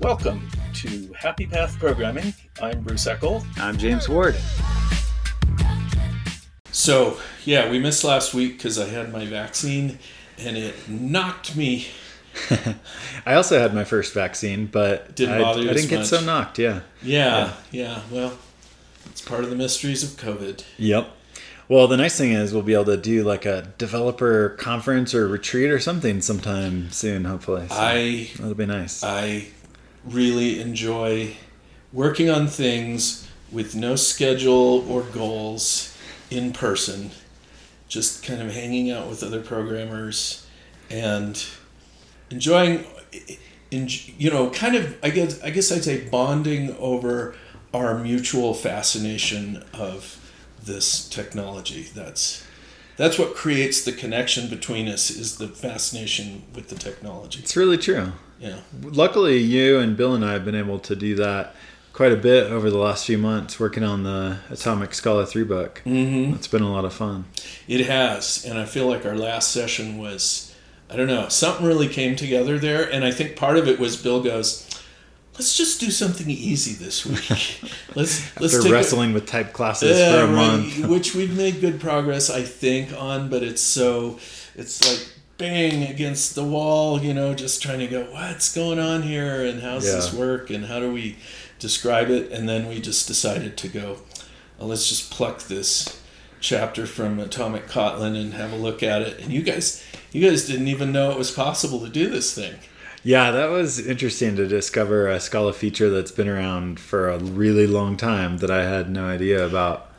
Welcome to Happy Path Programming. I'm Bruce Eckel. I'm James Ward. So, yeah, we missed last week because I had my vaccine and it knocked me. I also had my first vaccine, but Didn't I, bother you I didn't get much. so knocked. Yeah. Yeah, yeah, well, it's part of the mysteries of COVID. Yep. Well, the nice thing is we'll be able to do like a developer conference or retreat or something sometime soon, hopefully. So I that'll be nice. I really enjoy working on things with no schedule or goals in person, just kind of hanging out with other programmers and enjoying, en- you know, kind of, I guess, I guess I'd say bonding over our mutual fascination of this technology. That's that's what creates the connection between us is the fascination with the technology. It's really true. Yeah. Luckily, you and Bill and I have been able to do that quite a bit over the last few months, working on the Atomic Scala 3 book. Mm-hmm. It's been a lot of fun. It has, and I feel like our last session was, I don't know, something really came together there, and I think part of it was Bill goes, "Let's just do something easy this week. let's let's After take a- wrestling with type classes Yeah, for a right, month. which we've made good progress, I think, on, but it's so, it's like bang against the wall, you know, just trying to go, what's going on here, and how's this work, and how do we describe it, and then we just decided to go, well, let's just pluck this chapter from Atomic Kotlin and have a look at it, and you guys, you guys didn't even know it was possible to do this thing. Yeah, that was interesting to discover a Scala feature that's been around for a really long time that I had no idea about.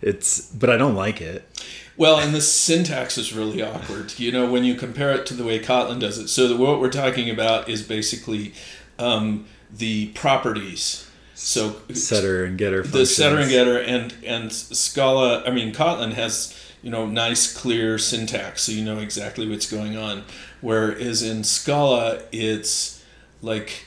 It's, but I don't like it. Well, and the syntax is really awkward. You know, when you compare it to the way Kotlin does it. So the, what we're talking about is basically um, the properties. So Setter and getter. Functions. the setter and getter and and Scala. I mean, Kotlin has you know nice clear syntax, so you know exactly what's going on. Whereas in Scala, it's like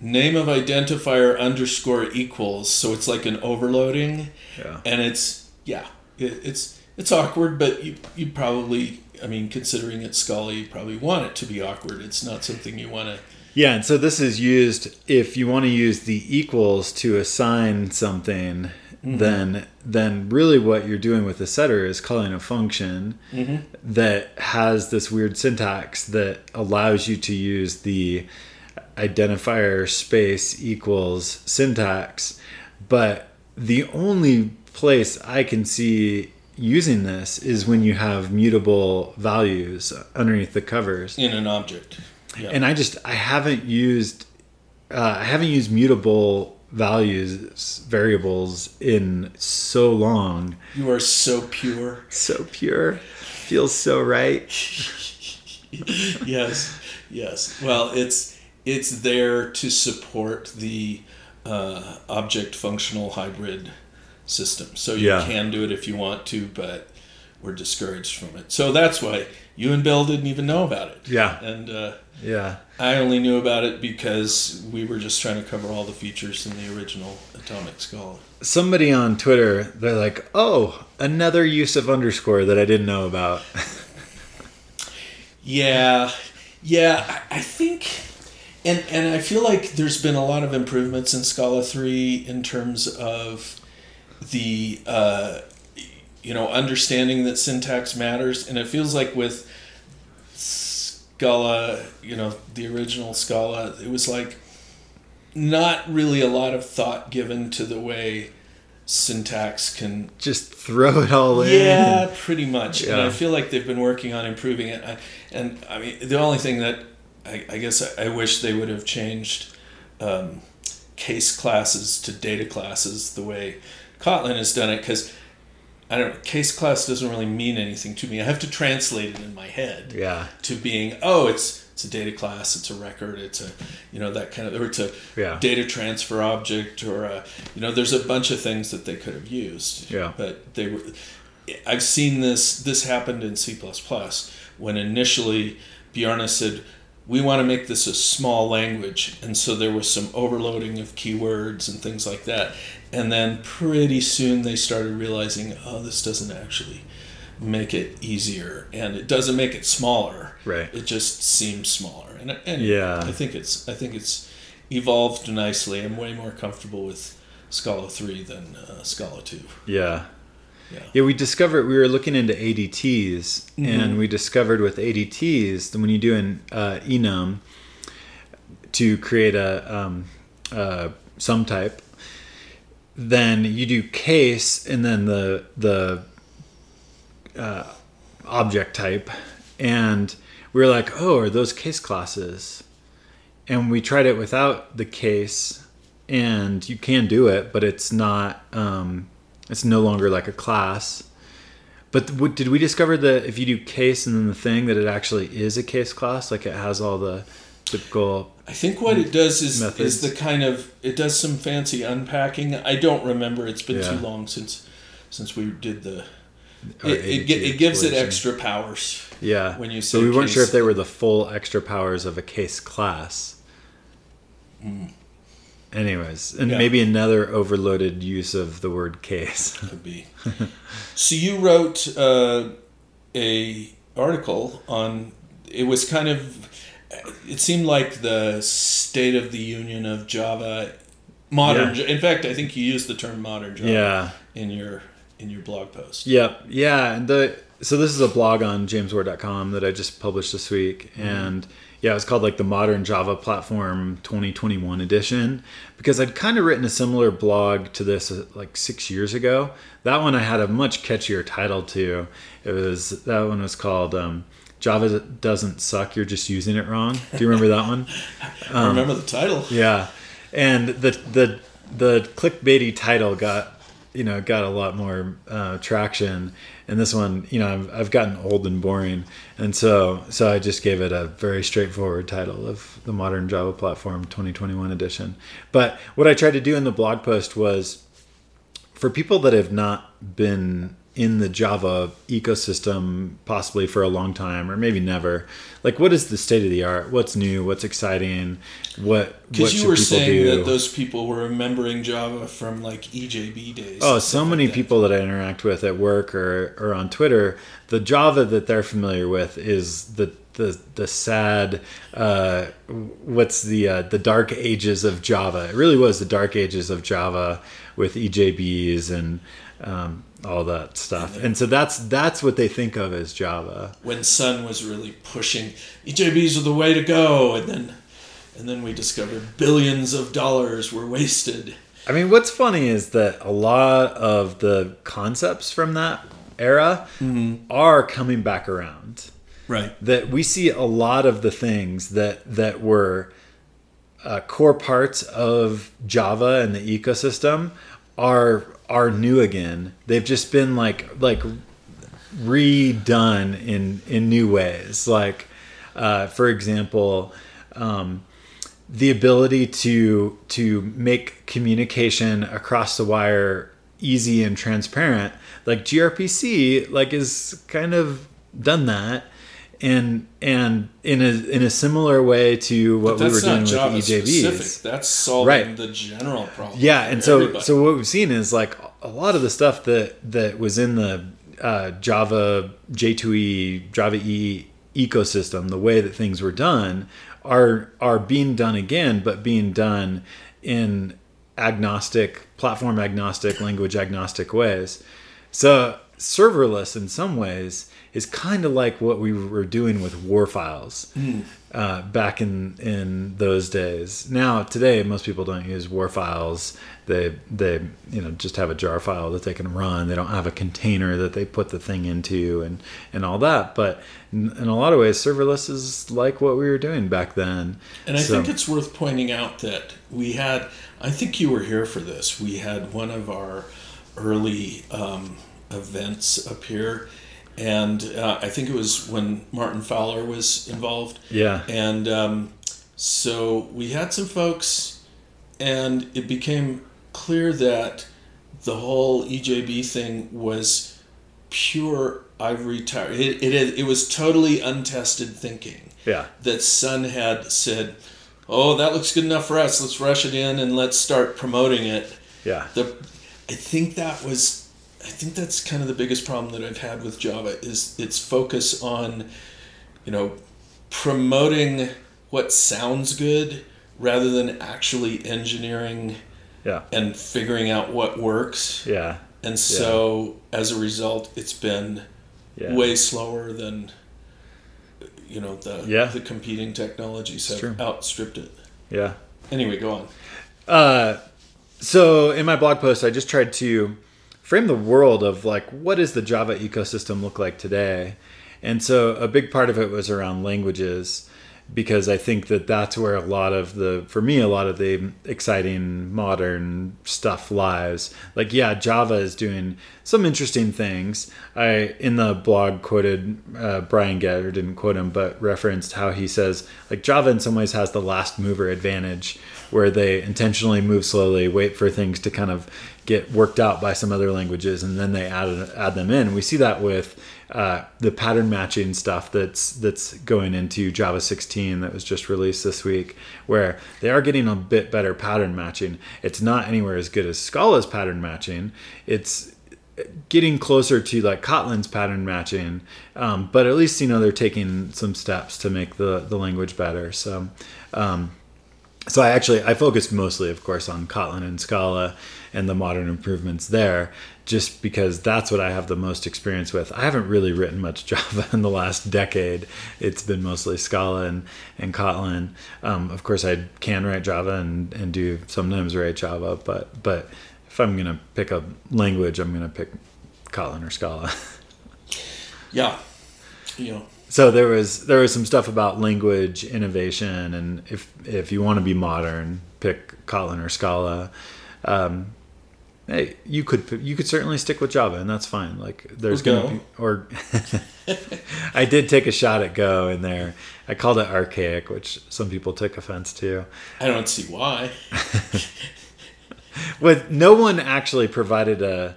name of identifier underscore equals, so it's like an overloading Yeah. and it's yeah it, it's it's awkward but you you probably i mean considering it's Scala, you probably want it to be awkward it's not something you want to Yeah, and so this is used if you want to use the equals to assign something. Mm-hmm. Then, then really, what you're doing with the setter is calling a function mm-hmm. that has this weird syntax that allows you to use the identifier space equals syntax. But the only place I can see using this is when you have mutable values underneath the covers. In an object and I just I haven't used uh, I haven't used mutable values variables in so long. you are so pure. So pure, feels so right. yes yes. Well it's it's there to support the uh, object functional hybrid system so you Yeah. can do it if you want to but we're discouraged from it so that's why you and bill didn't even know about it Yeah, and uh, yeah, I only knew about it because we were just trying to cover all the features in the original Atomic Scala. somebody on Twitter they're like, oh, another use of underscore that I didn't know about. Yeah, yeah, I, I think, and and I feel like there's been a lot of improvements in Scala three in terms of the uh, you know understanding that syntax matters, and it feels like with Scala, you know, the original Scala, it was like not really a lot of thought given to the way syntax can Just throw it all in. yeah, pretty much. And I feel like they've been working on improving it. I, and I mean, the only thing that I, I guess I, I wish they would have changed um, case classes to data classes the way Kotlin has done it because I don't know, case class doesn't really mean anything to me. I have to translate it in my head Yeah. to being oh it's it's a data class it's a record it's a you know that kind of or it's a Yeah. data transfer object or a you know there's a bunch of things that they could have used Yeah. but they were i've seen this this happened in c++ when initially Bjarne said we want to make this a small language and so there was some overloading of keywords and things like that and then pretty soon they started realizing oh this doesn't actually make it easier and it doesn't make it smaller Right. it just seems smaller and, and Yeah. i think it's i think it's evolved nicely. I'm way more comfortable with Scala 3 than uh, Scala 2. Yeah. Yeah. Yeah, we discovered we were looking into ADTs, and we discovered with ADTs that when you do an uh, enum to create a um, uh, sum type, then you do case and then the the uh, object type, and we were like, oh, are those case classes? And we tried it without the case, and you can do it, but it's not. Um, it's no longer like a class. But w- did we discover that if you do case and then the thing that it actually is a case class, like it has all the typical? I think what it does is Methods. is the kind of it does some fancy unpacking. I don't remember. It's been Yeah. too long since since we did the. Our It, it, it gives it extra powers. Yeah. when you so say we weren't sure if they were the full extra powers of a case class. Mm. Anyways, and. Yeah. maybe another overloaded use of the word case. Could be. so you wrote uh, a article on. It was kind of. It seemed like the state of the union of Java, modern. Yeah. In fact, I think you used the term modern Java yeah. in your in your blog post. Yep. Yeah. And the so this is a blog on jamesward.com that I just published this week, and yeah, it's called like the Modern Java Platform 2021 edition because I'd kind of written a similar blog to this uh, like six years ago. That one I had a much catchier title to. It was that one was called um, Java doesn't suck. You're just using it wrong. Do you remember that one? I remember the title. Yeah, and the the the clickbaity title got you know got a lot more uh, traction, and this one you know I've, I've gotten old and boring, and so so I just gave it a very straightforward title of the Modern Java Platform 2021 edition. But what I tried to do in the blog post was for people that have not been in the Java ecosystem possibly for a long time or maybe never, like what is the state of the art? What's new? What's exciting? What Because you were saying do? that those people were remembering Java from like EJB days. Oh, so many like that. people that I interact with at work or, or on Twitter, the Java that they're familiar with is the the the sad uh, what's the uh, the dark ages of Java. It really was the dark ages of Java with EJBs and um, all that stuff. And so that's that's what they think of as Java. when Sun was really pushing EJBs are the way to go, and then and then we discovered billions of dollars were wasted. I mean, what's funny is that a lot of the concepts from that era are coming back around. Right. that we see a lot of the things that that were uh, core parts of Java and the ecosystem are are new again. They've just been like like redone in in new ways. Like uh, for example, um, the ability to to make communication across the wire easy and transparent like grpc like is kind of done that and and in a in a similar way to what we were doing with specific. That's solving Right. the general problem. Yeah, and so everybody. so what we've seen is like a lot of the stuff that that was in the uh, Java J2E Java E ecosystem, the way that things were done, are are being done again, but being done in agnostic, platform agnostic, language agnostic ways. So serverless in some ways is kind of like what we were doing with war files uh, back in in those days. Now today, most people don't use war files. They they you know just have a jar file that they can run. They don't have a container that they put the thing into and and all that. But in, in a lot of ways, serverless is like what we were doing back then. And I So- think it's worth pointing out that we had, I think you were here for this. We had one of our early um, events up here, and uh, I think it was when Martin Fowler was involved. yeah And um, so we had some folks, and it became clear that the whole EJB thing was pure ivory tower. It, it, it was totally untested thinking yeah that Sun had said, "Oh, that looks good enough for us. Let's rush it in and let's start promoting it." yeah The, I think that was, I think that's kind of the biggest problem that I've had with Java is its focus on, you know, promoting what sounds good rather than actually engineering Yeah. and figuring out what works. Yeah. And so as a result, it's been Yeah. way slower than you know the Yeah. the competing technologies have outstripped it. Yeah. Anyway, go on. Uh, so in my blog post, I just tried to frame the world of like what does the Java ecosystem look like today, and so a big part of it was around languages because I think that that's where a lot of the for me a lot of the exciting modern stuff lies. Like yeah, Java is doing some interesting things. I in the blog quoted uh, Brian Goetz didn't quote him, but referenced how he says like Java in some ways has the last mover advantage where they intentionally move slowly, wait for things to kind of get worked out by some other languages, and then they add add them in. We see that with uh, the pattern matching stuff that's that's going into Java 16 that was just released this week, where they are getting a bit better pattern matching. It's not anywhere as good as Scala's pattern matching. It's getting closer to like Kotlin's pattern matching, um, but at least you know they're taking some steps to make the the language better. So. Um, so I actually I focused mostly, of course, on Kotlin and Scala and the modern improvements there, just because that's what I have the most experience with. I haven't really written much Java in the last decade. It's been mostly Scala and, and Kotlin. Um, of course, I can write Java and, and do sometimes write Java, but but if I'm gonna pick a language, I'm gonna pick Kotlin or Scala. Yeah, you know, so there was there was some stuff about language innovation and if if you want to be modern pick kotlin or scala um, hey you could you could certainly stick with java and that's fine like there's gonna Go. be or i did take a shot at go in there i called it archaic which some people took offense to I don't see why. with no one actually provided a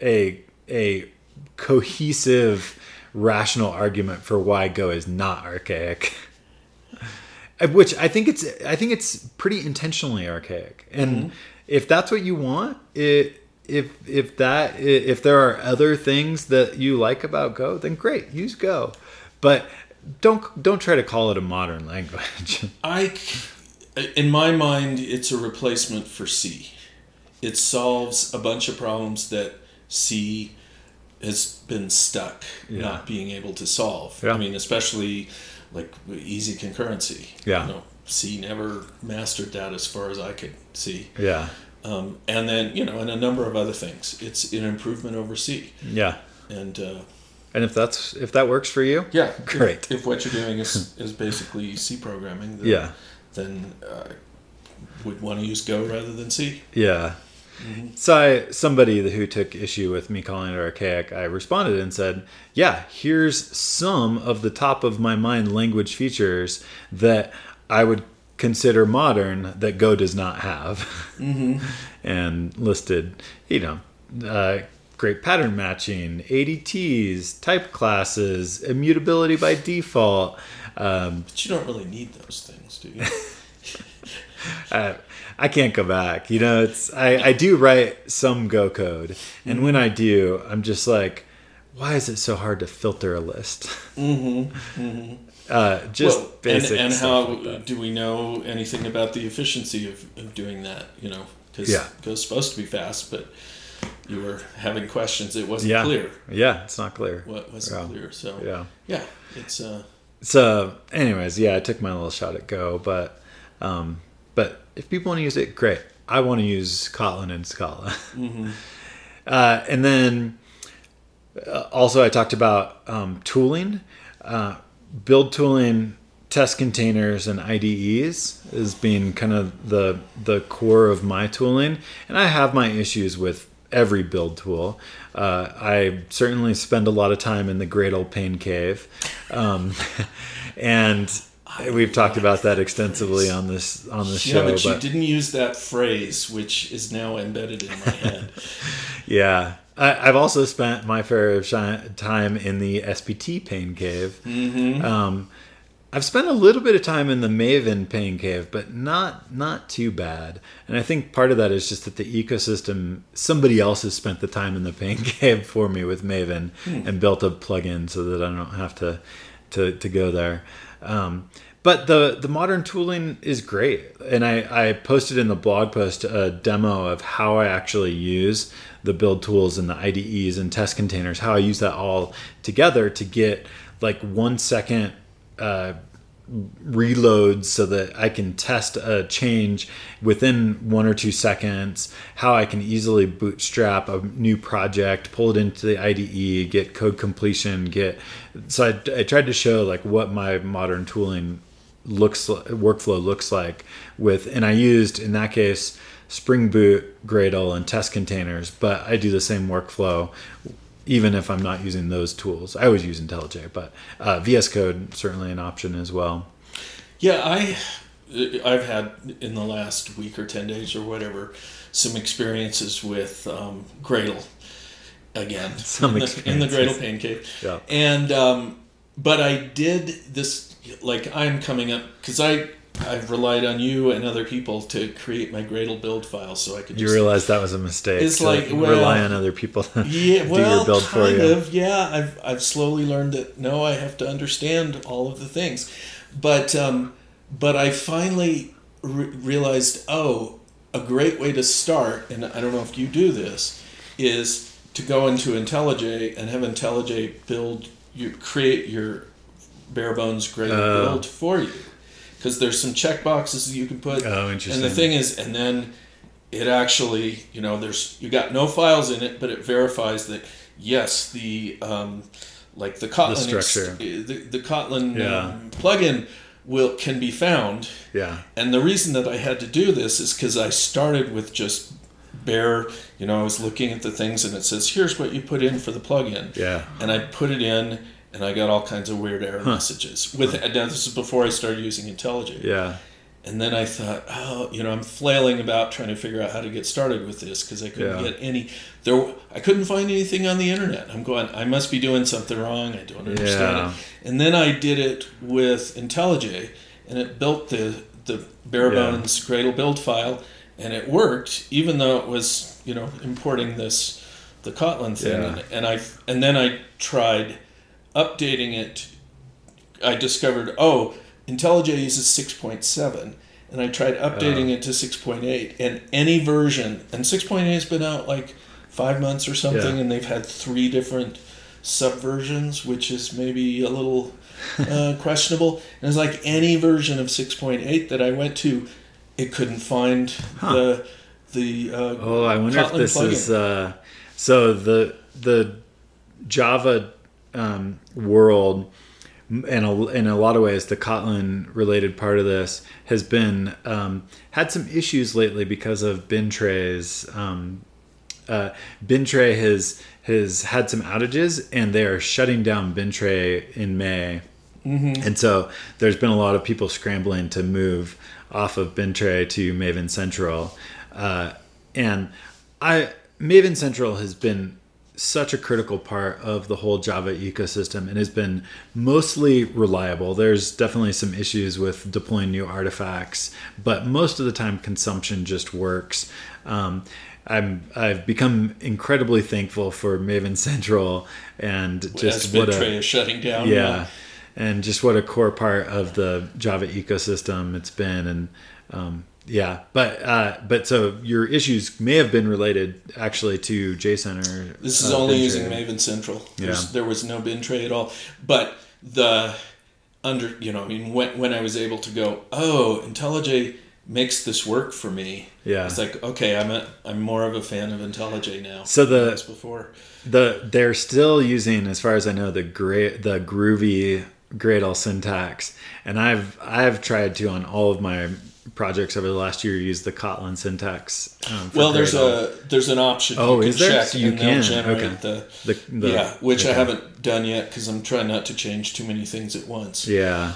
a a cohesive rational argument for why go is not archaic. Which i think it's i think it's pretty intentionally archaic. And mm-hmm. if that's what you want it if if that if there are other things that you like about go then great use go. But don't don't try to call it a modern language. I, in my mind, it's a replacement for C. It solves a bunch of problems that C has been stuck Yeah. not being able to solve. Yeah. I mean, especially like easy concurrency. Yeah. You know, C never mastered that as far as I could see. yeah Um, and then, you know, and a number of other things. It's an improvement over C. yeah And uh, and if that's if that works for you yeah, if- Great. If, what you're doing is, is basically C programming, then, yeah then uh, would want to use Go rather than C. Yeah. So I, somebody who took issue with me calling it archaic, I responded and said, "Yeah, here's some of the top of my mind language features that I would consider modern that Go does not have," and listed, you know, uh, great pattern matching, ADTs, type classes, immutability by default. Um, But you don't really need those things, do you? I, I can't go back. You know, it's I, I do write some Go code, and when I do, I'm just like, why is it so hard to filter a list? mm-hmm. Uh, just well, and, basic and stuff how like do we know anything about the efficiency of, of doing that? You know, because Yeah. Go's supposed to be fast, but you were having questions. It wasn't Yeah. clear. Yeah, it's not clear. What wasn't Yeah. clear? So Yeah. yeah, it's uh, So, anyways, yeah, I took my little shot at Go, but um, but if people want to use it, great. I want to use Kotlin and Scala. mm-hmm. Uh, and then uh, also, I talked about um, tooling, uh, build tooling, test containers, and IDEs as being kind of the the core of my tooling. And I have my issues with every build tool. Uh, I certainly spend a lot of time in the Gradle pain cave, um, and we've talked about that extensively on this on this yeah, show. but you didn't use that phrase, which is now embedded in my head. Yeah. I, I've also spent my fair shi time in the SBT pain cave. mm-hmm. Um, I've spent a little bit of time in the Maven pain cave, but not not too bad. And I think part of that is just that the ecosystem, somebody else has spent the time in the pain cave for me with Maven and built a plugin so that I don't have to to, to go there. Um, but the the modern tooling is great, and I I posted in the blog post a demo of how I actually use the build tools and the IDEs and test containers, how I use that all together to get like one second. Uh, reloads so that I can test a change within one or two seconds, how I can easily bootstrap a new project, pull it into the IDE, get code completion, get so I, I tried to show like what my modern tooling looks workflow looks like with and I used in that case Spring Boot, Gradle, and test containers, but I do the same workflow even if I'm not using those tools. I always use IntelliJ, but uh, VS Code certainly an option as well. Yeah, I I've had in the last week or ten days or whatever some experiences with um, Gradle again some in, the, in the Gradle pancake. Yeah. And um, but I did this like I'm coming up because I I've relied on you and other people to create my Gradle build file so I could. You realize that was a mistake. It's like well, rely on other people. To yeah, well, do your build kind for you. of. Yeah, I've I've slowly learned that no, I have to understand all of the things, but um, but I finally re- realized oh, a great way to start, and I don't know if you do this, is to go into IntelliJ and have IntelliJ build you create your bare bones Gradle Oh. build for you because there's some check boxes you can put. Oh, interesting. And the thing is, and then it actually, you know, there's you got no files in it, but it verifies that yes, the um, like the Kotlin ex- structure. the, the Kotlin Yeah. um, plugin will can be found. Yeah. And the reason that I had to do this is because I started with just bare, you know, I was looking at the things and it says, here's what you put in for the plugin. Yeah. And I put it in and I got all kinds of weird error messages. With now this is before I started using IntelliJ. Yeah. And then I thought, oh, you know, I'm flailing about trying to figure out how to get started with this because I couldn't Yeah. get any. There, I couldn't find anything on the internet. I'm going, I must be doing something wrong. I don't understand Yeah. it. And then I did it with IntelliJ, and it built the the bare Yeah. bones Gradle build file, and it worked, even though it was, you know, importing this the Kotlin thing. Yeah. And, and I and then I tried updating it I discovered, oh, IntelliJ uses 6.7. And I tried updating Oh. it to 6.8. And any version, and 6.8 has been out like five months or something, Yeah. and they've had three different subversions, which is maybe a little uh, questionable. And it's like any version of 6.8 that I went to, it couldn't find the. the uh, Oh, I wonder if this plugin. is uh, so the the Java um, world. and a, in a lot of ways, the Kotlin related part of this has been um, had some issues lately because of Bintrays. Um, uh, Bintray has has had some outages, and they are shutting down Bintray in May. And so there's been a lot of people scrambling to move off of Bintray to Maven Central, uh, and I Maven Central has been such a critical part of the whole Java ecosystem and has been mostly reliable. There's definitely some issues with deploying new artifacts, but most of the time consumption just works. Um, I'm I've become incredibly thankful for Maven Central and as just what a shutting down. yeah, and just what a core part of the Java ecosystem it's been, and um, yeah, but uh, but so your issues may have been related actually to JCenter or This is uh, only using Maven Central. Yeah. There was no Bintray at all. But the under, you know, I mean, when, when I was able to go, oh, IntelliJ makes this work for me. Yeah. It's like, okay, I'm a, I'm more of a fan of IntelliJ now. So the- before. the they're still using, as far as I know, the great the groovy Gradle syntax, and I've I've tried to on all of my projects over the last year use the Kotlin syntax. Um, for Well, there's a there's an option. Oh, you can is there? Check So you can, generate okay. the, the, the yeah, which I haven't done yet because I'm trying not to change too many things at once. Yeah.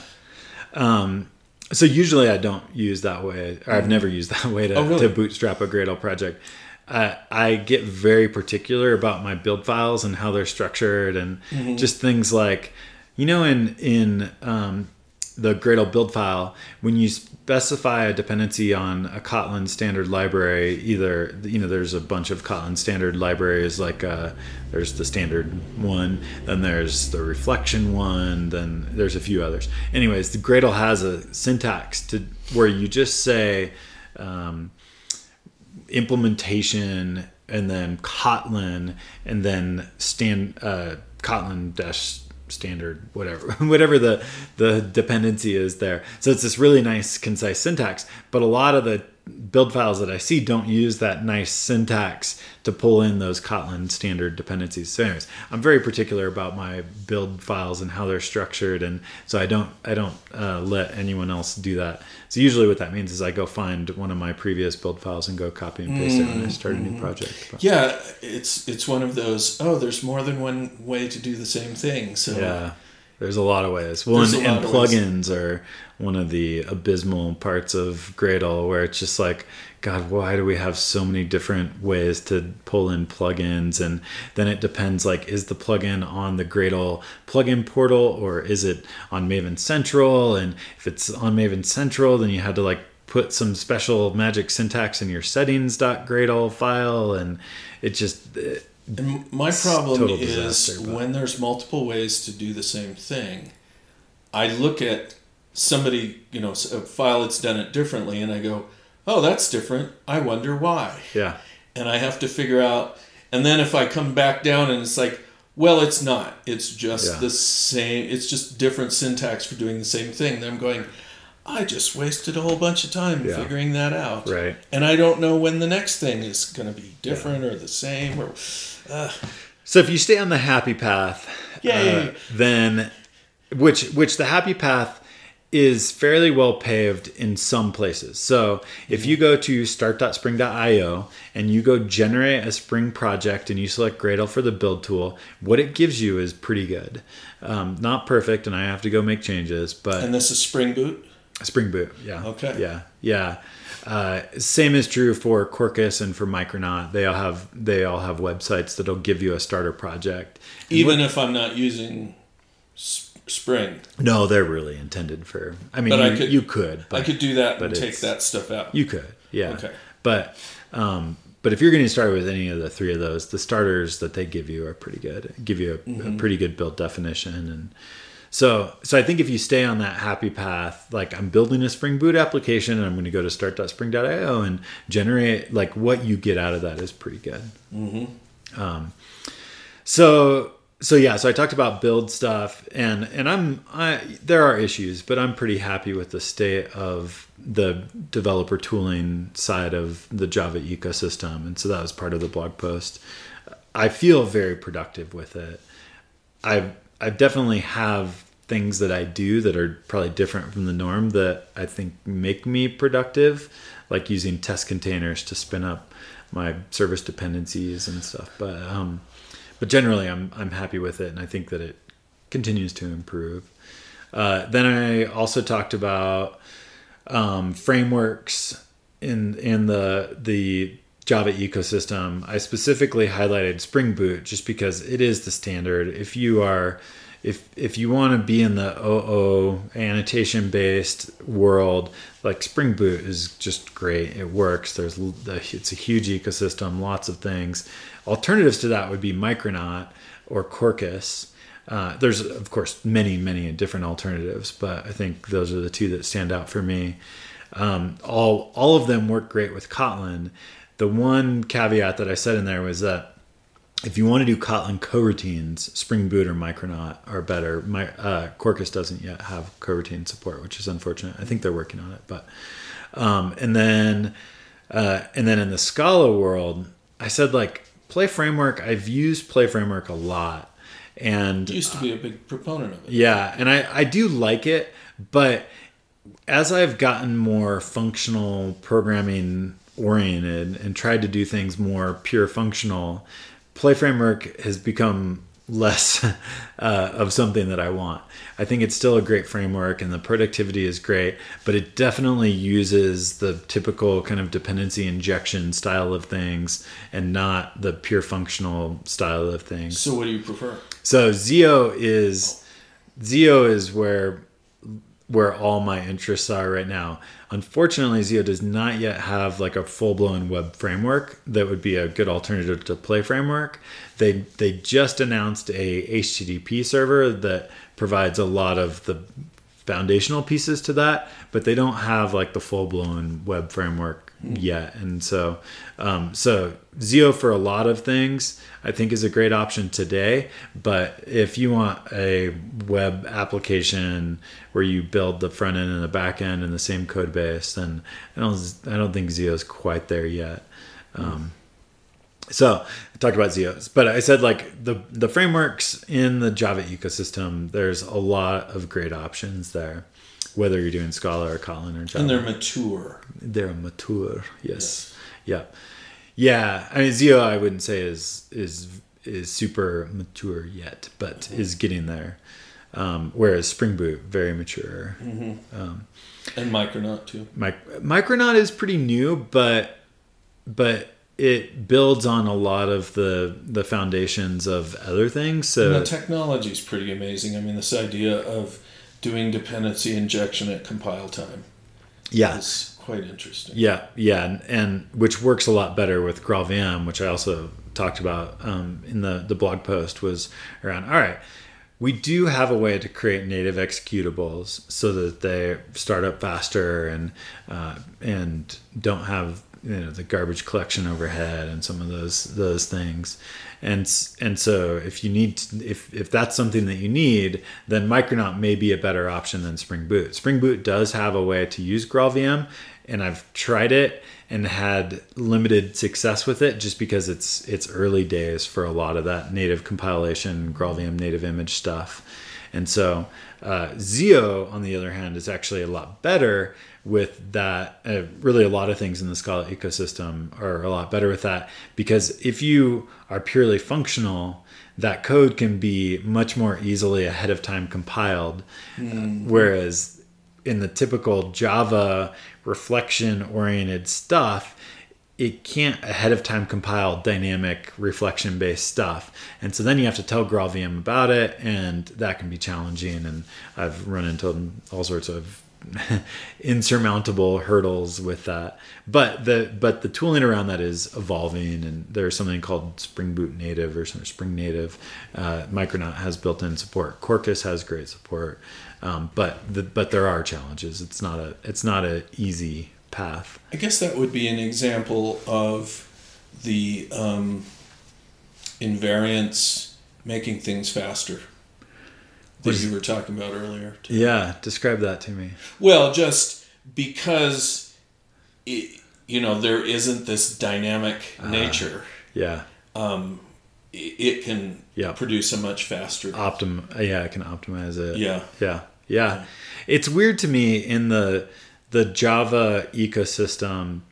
Um, so usually I don't use that way. Or I've never used that way to, Mm-hmm. Oh, really? to bootstrap a Gradle project. Uh, I get very particular about my build files and how they're structured, and Mm-hmm. just things like, you know, in in um, the Gradle build file, when you specify a dependency on a Kotlin standard library, either you know there's a bunch of Kotlin standard libraries like uh, there's the standard one, then there's the reflection one, then there's a few others. Anyways, the Gradle has a syntax to where you just say um, implementation and then Kotlin and then stand uh, Kotlin dash standard whatever whatever the the dependency is there. So it's this really nice concise syntax but a lot of the build files that i see don't use that nice syntax to pull in those kotlin standard dependencies so anyways i'm very particular about my build files and how they're structured and so i don't i don't uh, let anyone else do that so usually what that means is i go find one of my previous build files and go copy and paste mm-hmm. it when i start a new project but, yeah it's it's one of those oh there's more than one way to do the same thing so yeah there's a lot of ways. Well, and, and plugins are one of the abysmal parts of Gradle where it's just like, God, why do we have so many different ways to pull in plugins? And then it depends like, is the plugin on the Gradle plugin portal or is it on Maven Central? And if it's on Maven Central, then you had to like put some special magic syntax in your settings.gradle file. And it just, it, and my problem is when there's multiple ways to do the same thing, I look at somebody, you know, a file that's done it differently, and I go, "Oh, that's different. I wonder why." Yeah. And I have to figure out. And then if I come back down and it's like, well, it's not. It's just yeah. the same. It's just different syntax for doing the same thing. Then I'm going. I just wasted a whole bunch of time yeah. figuring that out. Right. And I don't know when the next thing is going to be different yeah. or the same or uh, so if you stay on the happy path, uh, then which which the happy path is fairly well paved in some places. So if you go to start.spring.io and you go generate a Spring project and you select Gradle for the build tool, what it gives you is pretty good. Um, not perfect, and I have to go make changes. But and this is Spring Boot. Spring Boot, yeah. Okay. Yeah, yeah. Uh, same is true for Quarkus and for Micronaut. They all have they all have websites that'll give you a starter project. Even if I'm not using Spring. No, they're really intended for. I mean, but you, I could, you could. But, I could do that and take that stuff out. You could, yeah. Okay. But um, but if you're getting started with any of the three of those, the starters that they give you are pretty good. Give you a, mm-hmm. a pretty good build definition and so, so I think if you stay on that happy path, like I'm building a Spring Boot application and I'm going to go to start.spring.io and generate, like what you get out of that is pretty good. Mm-hmm. Um, so, so yeah, so I talked about build stuff and, and I'm, I, there are issues, but I'm pretty happy with the state of the developer tooling side of the Java ecosystem. And so that was part of the blog post. I feel very productive with it. I I definitely have things that I do that are probably different from the norm that I think make me productive, like using test containers to spin up my service dependencies and stuff. But um, but generally, I'm I'm happy with it, and I think that it continues to improve. Uh, then I also talked about um, frameworks in in the the Java ecosystem. I specifically highlighted Spring Boot just because it is the standard. If you are if if you want to be in the OO annotation based world, like Spring Boot is just great. It works. There's it's a huge ecosystem, lots of things. Alternatives to that would be Micronaut or Quarkus. Uh, there's of course many many different alternatives, but I think those are the two that stand out for me. Um, all all of them work great with Kotlin. The one caveat that I said in there was that if you want to do Kotlin coroutines, Spring Boot or Micronaut are better. My uh, Quarkus doesn't yet have coroutine support, which is unfortunate. I think they're working on it, but um, and then uh, and then in the Scala world, I said like Play Framework. I've used Play Framework a lot, and used to be a big proponent of it. Yeah, and I I do like it, but as I've gotten more functional programming oriented and tried to do things more pure functional Play Framework has become less uh, of something that I want. I think it's still a great framework and the productivity is great, but it definitely uses the typical kind of dependency injection style of things and not the pure functional style of things. So what do you prefer? So Zio is Zio is where where all my interests are right now. Unfortunately, Zio does not yet have like a full-blown web framework that would be a good alternative to Play Framework. They they just announced a HTTP server that provides a lot of the foundational pieces to that, but they don't have like the full-blown web framework yet. And so um, so Zio for a lot of things I think is a great option today. But if you want a web application where you build the front end and the back end in the same code base, then I don't I don't think Zio is quite there yet. Um, so I talked about Zios, but I said like the the frameworks in the Java ecosystem. There's a lot of great options there, whether you're doing Scala or Kotlin or Java. And they're mature. They're mature. Yes. Yeah. Yeah. I mean Zio I wouldn't say is is is super mature yet, but is getting there. Um, whereas Spring Boot very mature. Um, And Micronaut too. Mic- Micronaut is pretty new, but but it builds on a lot of the the foundations of other things. And So the technology is pretty amazing. I mean, this idea of doing dependency injection at compile time yeah, is quite interesting. yeah, yeah, and, and which works a lot better with GraalVM, which I also talked about um, in the the blog post was around. All right. We do have a way to create native executables so that they start up faster and uh, and don't have you know the garbage collection overhead and some of those those things and and so if you need to, if if that's something that you need then micronaut may be a better option than spring boot. Spring boot does have a way to use graalvm and i've tried it and had limited success with it just because it's it's early days for a lot of that native compilation graalvm native image stuff and so uh, Zio, on the other hand, is actually a lot better with that. Uh, really, a lot of things in the Scala ecosystem are a lot better with that because if you are purely functional, that code can be much more easily ahead of time compiled. Whereas in the typical Java reflection oriented stuff, it can't ahead of time compile dynamic reflection based stuff. And so then you have to tell GraalVM about it, and that can be challenging. And I've run into all sorts of insurmountable hurdles with that. But the but the tooling around that is evolving, and there's something called Spring Boot Native or Spring Native. Uh, Micronaut has built-in support. Quarkus has great support, um, but the, but there are challenges. It's not a it's not a easy path. I guess that would be an example of the um, invariance making things faster that you were talking about earlier. too. Yeah, describe that to me. Well, just because it, you know there isn't this dynamic nature, Yeah, um, it can Yeah. produce a much faster. optim. Yeah, I can optimize it. Yeah. yeah, yeah. It's weird to me in the the Java ecosystem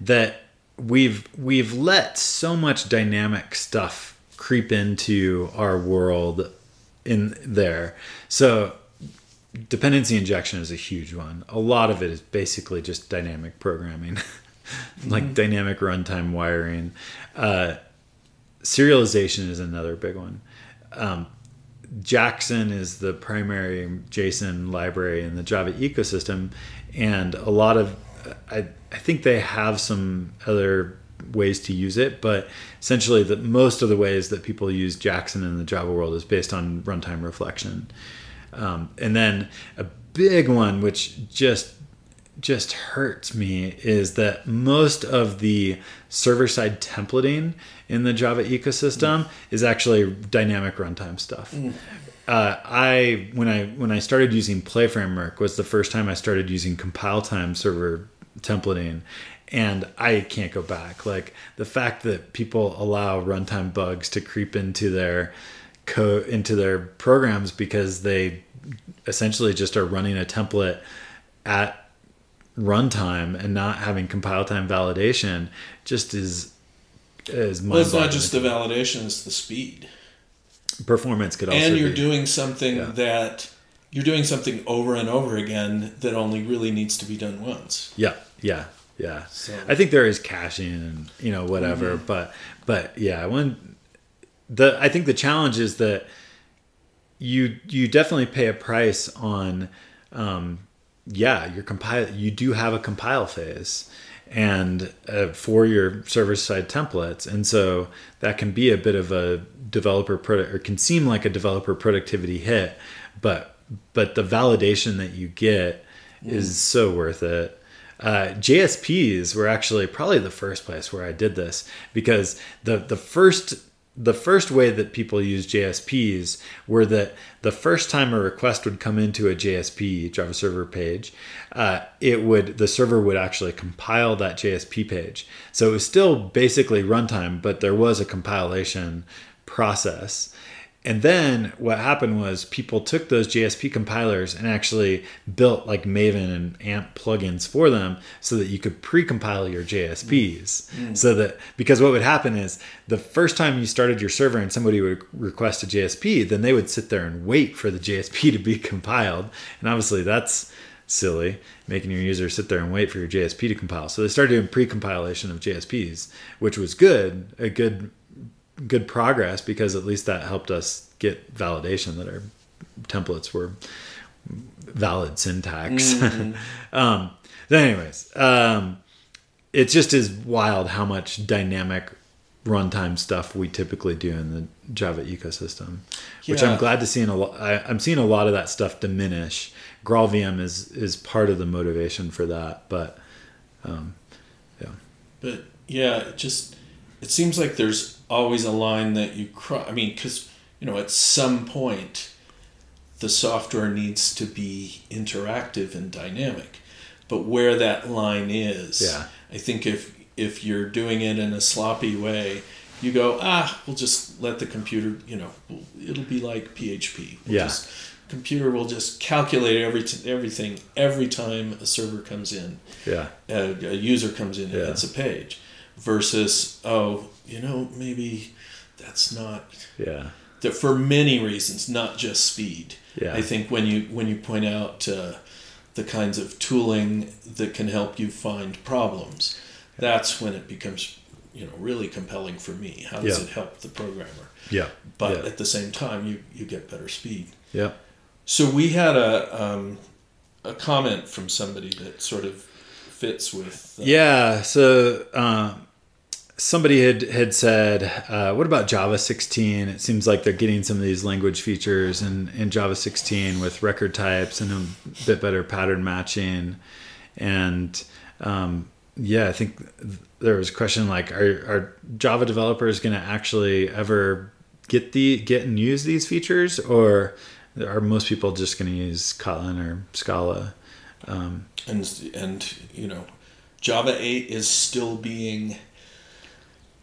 that we've we've let so much dynamic stuff creep into our world in there. So dependency injection is a huge one. A lot of it is basically just dynamic programming, like dynamic runtime wiring. Uh, serialization is another big one. Um, Jackson is the primary JSON library in the Java ecosystem, and a lot of I, I think they have some other ways to use it, but essentially the most of the ways that people use Jackson in the Java world is based on runtime reflection. Um, and then a big one which just just hurts me is that most of the server side templating in the Java ecosystem is actually dynamic runtime stuff. Uh, I when I when I started using Play Framework was the first time I started using compile time server templating, and I can't go back. Like the fact that people allow runtime bugs to creep into their code into their programs because they essentially just are running a template at runtime and not having compile time validation just is is well, it's not just the validation; it's the speed. Performance could also and you're be- doing something Yeah. that you're doing something over and over again that only really needs to be done once. yeah yeah yeah So- i think there is caching and you know whatever Mm-hmm. but but yeah when the i think the challenge is that you you definitely pay a price on um, yeah, your compile you do have a compile phase and uh, for your server side templates. And so that can be a bit of a developer product or can seem like a developer productivity hit but but the validation that you get is so worth it. Uh, JSPs were actually probably the first place where I did this because the the first the first way that people use JSPs were that the first time a request would come into a JSP Java server page, uh, it would the server would actually compile that JSP page. So it was still basically runtime, but there was a compilation process. And then what happened was people took those JSP compilers and actually built like Maven and Ant plugins for them so that you could pre-compile your JSPs. Mm. So that because what would happen is the first time you started your server and somebody would request a JSP, then they would sit there and wait for the JSP to be compiled. And obviously that's silly, making your user sit there and wait for your JSP to compile. So they started doing pre-compilation of JSPs, which was good, a good good progress because at least that helped us get validation that our templates were valid syntax. Mm-hmm. um, anyways, um, it just is wild how much dynamic runtime stuff we typically do in the Java ecosystem, yeah. which I'm glad to see. In a lo- I, I'm seeing a lot of that stuff diminish. GraalVM is is part of the motivation for that, but um, yeah. But yeah, it just it seems like there's always a line that you cross. I mean, because you know, at some point, the software needs to be interactive and dynamic. But where that line is, yeah. I think if if you're doing it in a sloppy way, you go, ah, we'll just let the computer, you know, it'll be like PHP. We'll yeah. Just, computer will just calculate every t- everything every time a server comes in. Yeah. A, a user comes in and yeah. hits a page, versus oh, you know, maybe that's not. Yeah. That for many reasons, not just speed. Yeah. I think when you when you point out uh, the kinds of tooling that can help you find problems, that's when it becomes you know really compelling for me. How does yeah. it help the programmer? Yeah. But yeah. at the same time, you you get better speed. Yeah. So we had a um, a comment from somebody that sort of fits with. Uh, yeah. So um, somebody had had said, uh, "What about Java 16?" It seems like they're getting some of these language features in, in Java 16 with record types and a bit better pattern matching. And um, yeah, I think there was a question like, "Are, are Java developers going to actually ever get the get and use these features, or are most people just going to use Kotlin or Scala?" Um, and and you know, Java 8 is still being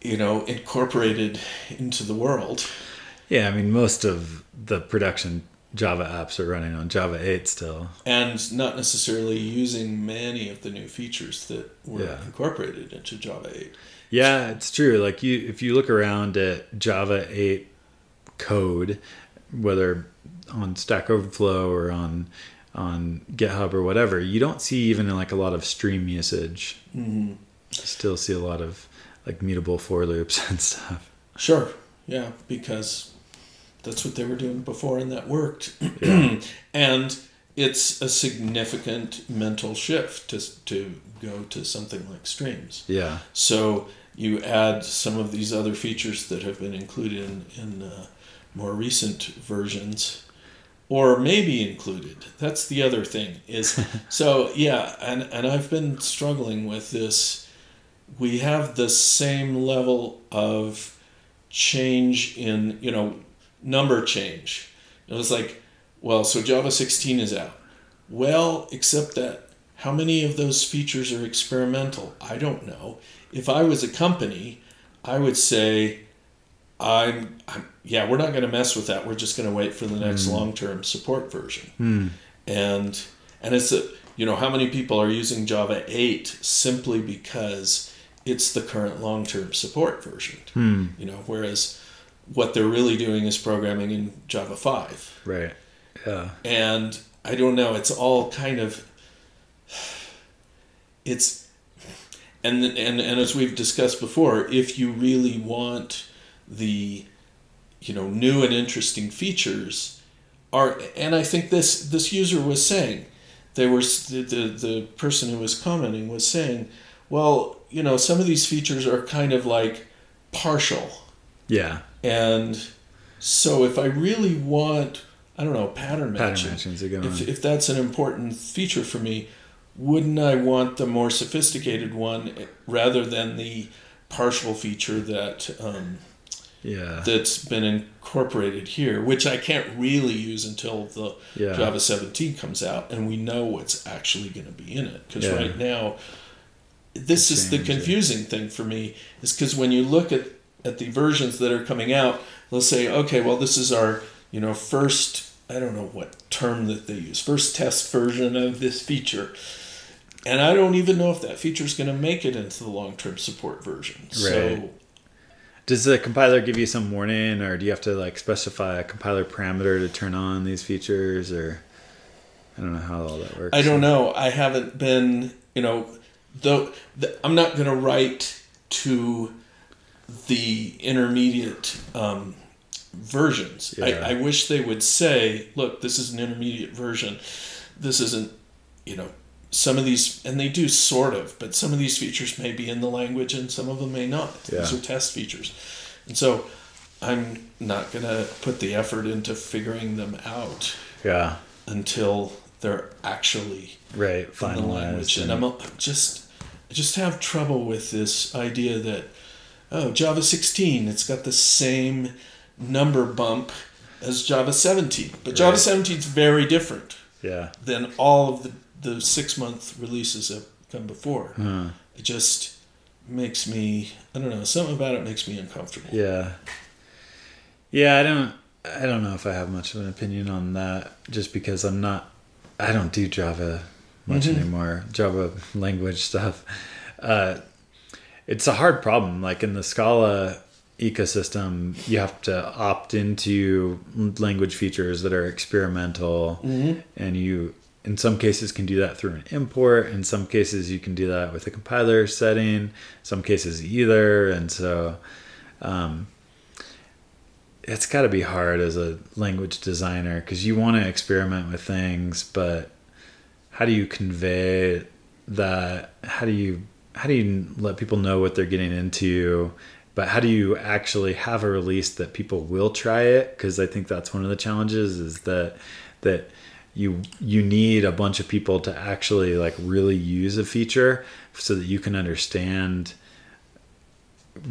you know, incorporated into the world. Yeah, I mean, most of the production Java apps are running on Java 8 still. And not necessarily using many of the new features that were yeah. incorporated into Java 8. Yeah, it's true. Like you if you look around at Java 8 code, whether on Stack Overflow or on on GitHub or whatever, you don't see even like a lot of stream usage. Mm-hmm. Still see a lot of like mutable for loops and stuff. Sure. Yeah, because that's what they were doing before and that worked. Yeah. and it's a significant mental shift to to go to something like streams. Yeah. So you add some of these other features that have been included in, in uh, more recent versions or maybe included that's the other thing is so yeah and and i've been struggling with this we have the same level of change in you know number change. It was like well so java 16 is out. Well except that how many of those features are experimental? I don't know. If i was a company i would say i'm, I'm yeah we're not going to mess with that. We're just going to wait for the next mm. long-term support version. Mm. and and it's a you know how many people are using java 8 simply because it's the current long-term support version. Hmm. You know, whereas what they're really doing is programming in Java 5. Right. Yeah. And I don't know, it's all kind of it's and and and as we've discussed before, if you really want the you know new and interesting features are and I think this this user was saying they were the, the the person who was commenting was saying, well, you know, some of these features are kind of like partial, Yeah. and so if I really want, I don't know, pattern matching. Pattern matching, matching's a good if, one. if that's an important feature for me, wouldn't I want the more sophisticated one rather than the partial feature that um, Yeah. that's been incorporated here, which I can't really use until the Yeah. Java 17 comes out and we know what's actually going to be in it. Because Yeah. right now, this is the change it. confusing thing for me, is because when you look at, at the versions that are coming out, they'll say, okay, well, this is our, you know, first, I don't know what term that they use, first test version of this feature. And I don't even know if that feature is going to make it into the long term support version. Right. So, Does the compiler give you some warning, or do you have to like specify a compiler parameter to turn on these features, or I don't know how all that works. I don't know. I haven't been, you know, though I'm not going to write to the intermediate um, versions. Yeah. I, I wish they would say, look, this is an intermediate version. This isn't, you know, some of these, and they do sort of, but some of these features may be in the language and some of them may not. These are test features. And so I'm not going to put the effort into figuring them out Yeah. until they're actually Right. in the language. Finalized. And I'm, I'm just, just have trouble with this idea that, oh, Java 16, it's got the same number bump as Java 17, but Java 17 is very different yeah. than all of the the six month releases that come before. Huh. It just makes me, I don't know, something about it makes me uncomfortable. Yeah. Yeah, I don't I don't know if I have much of an opinion on that just because I'm not I don't do Java much Mhm. anymore. Java language stuff. Uh it's a hard problem like in the Scala ecosystem you have to opt into language features that are experimental Mhm. and you in some cases can do that through an import in some cases you can do that with a compiler setting some cases either and so um, it's got to be hard as a language designer because you want to experiment with things but how do you convey that how do you how do you let people know what they're getting into but how do you actually have a release that people will try it because i think that's one of the challenges is that that you you need a bunch of people to actually like really use a feature so that you can understand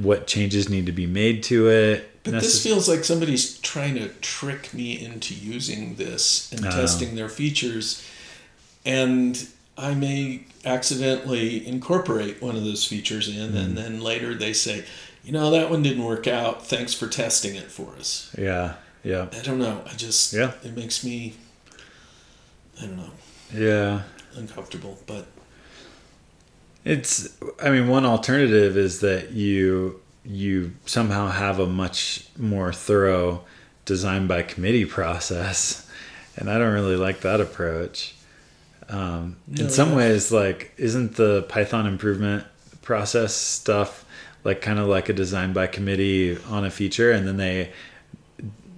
what changes need to be made to it But this feels like somebody's trying to trick me into using this and Oh. testing their features. And I may accidentally incorporate one of those features in, Mm. and then later they say, you know, that one didn't work out. Thanks for testing it for us. yeah yeah I don't know. I just, Yeah. it makes me, I don't know, yeah uncomfortable. But It's I mean one alternative is that you you somehow have a much more thorough design by committee process and I don't really like that approach. Um, No, in some ways like isn't the Python improvement process stuff like kind of like a design by committee on a feature and then they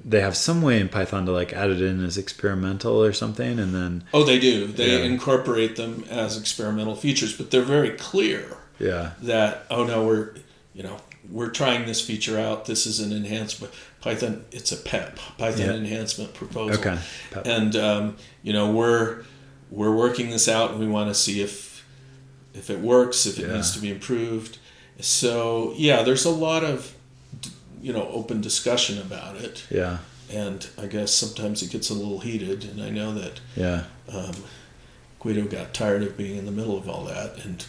they have some way in Python to like add it in as experimental or something and then oh, they do. They Yeah. incorporate them as experimental features, but they're very clear. yeah that oh no we're you know we're trying this feature out this is an enhancement python it's a pep python Yeah. enhancement proposal okay Pep. and um, you know we're we're working this out and we want to see if if it works if it Yeah. needs to be improved. So yeah there's a lot of you know open discussion about it. Yeah. And i guess sometimes it gets a little heated and i know that yeah. um, guido got tired of being in the middle of all that and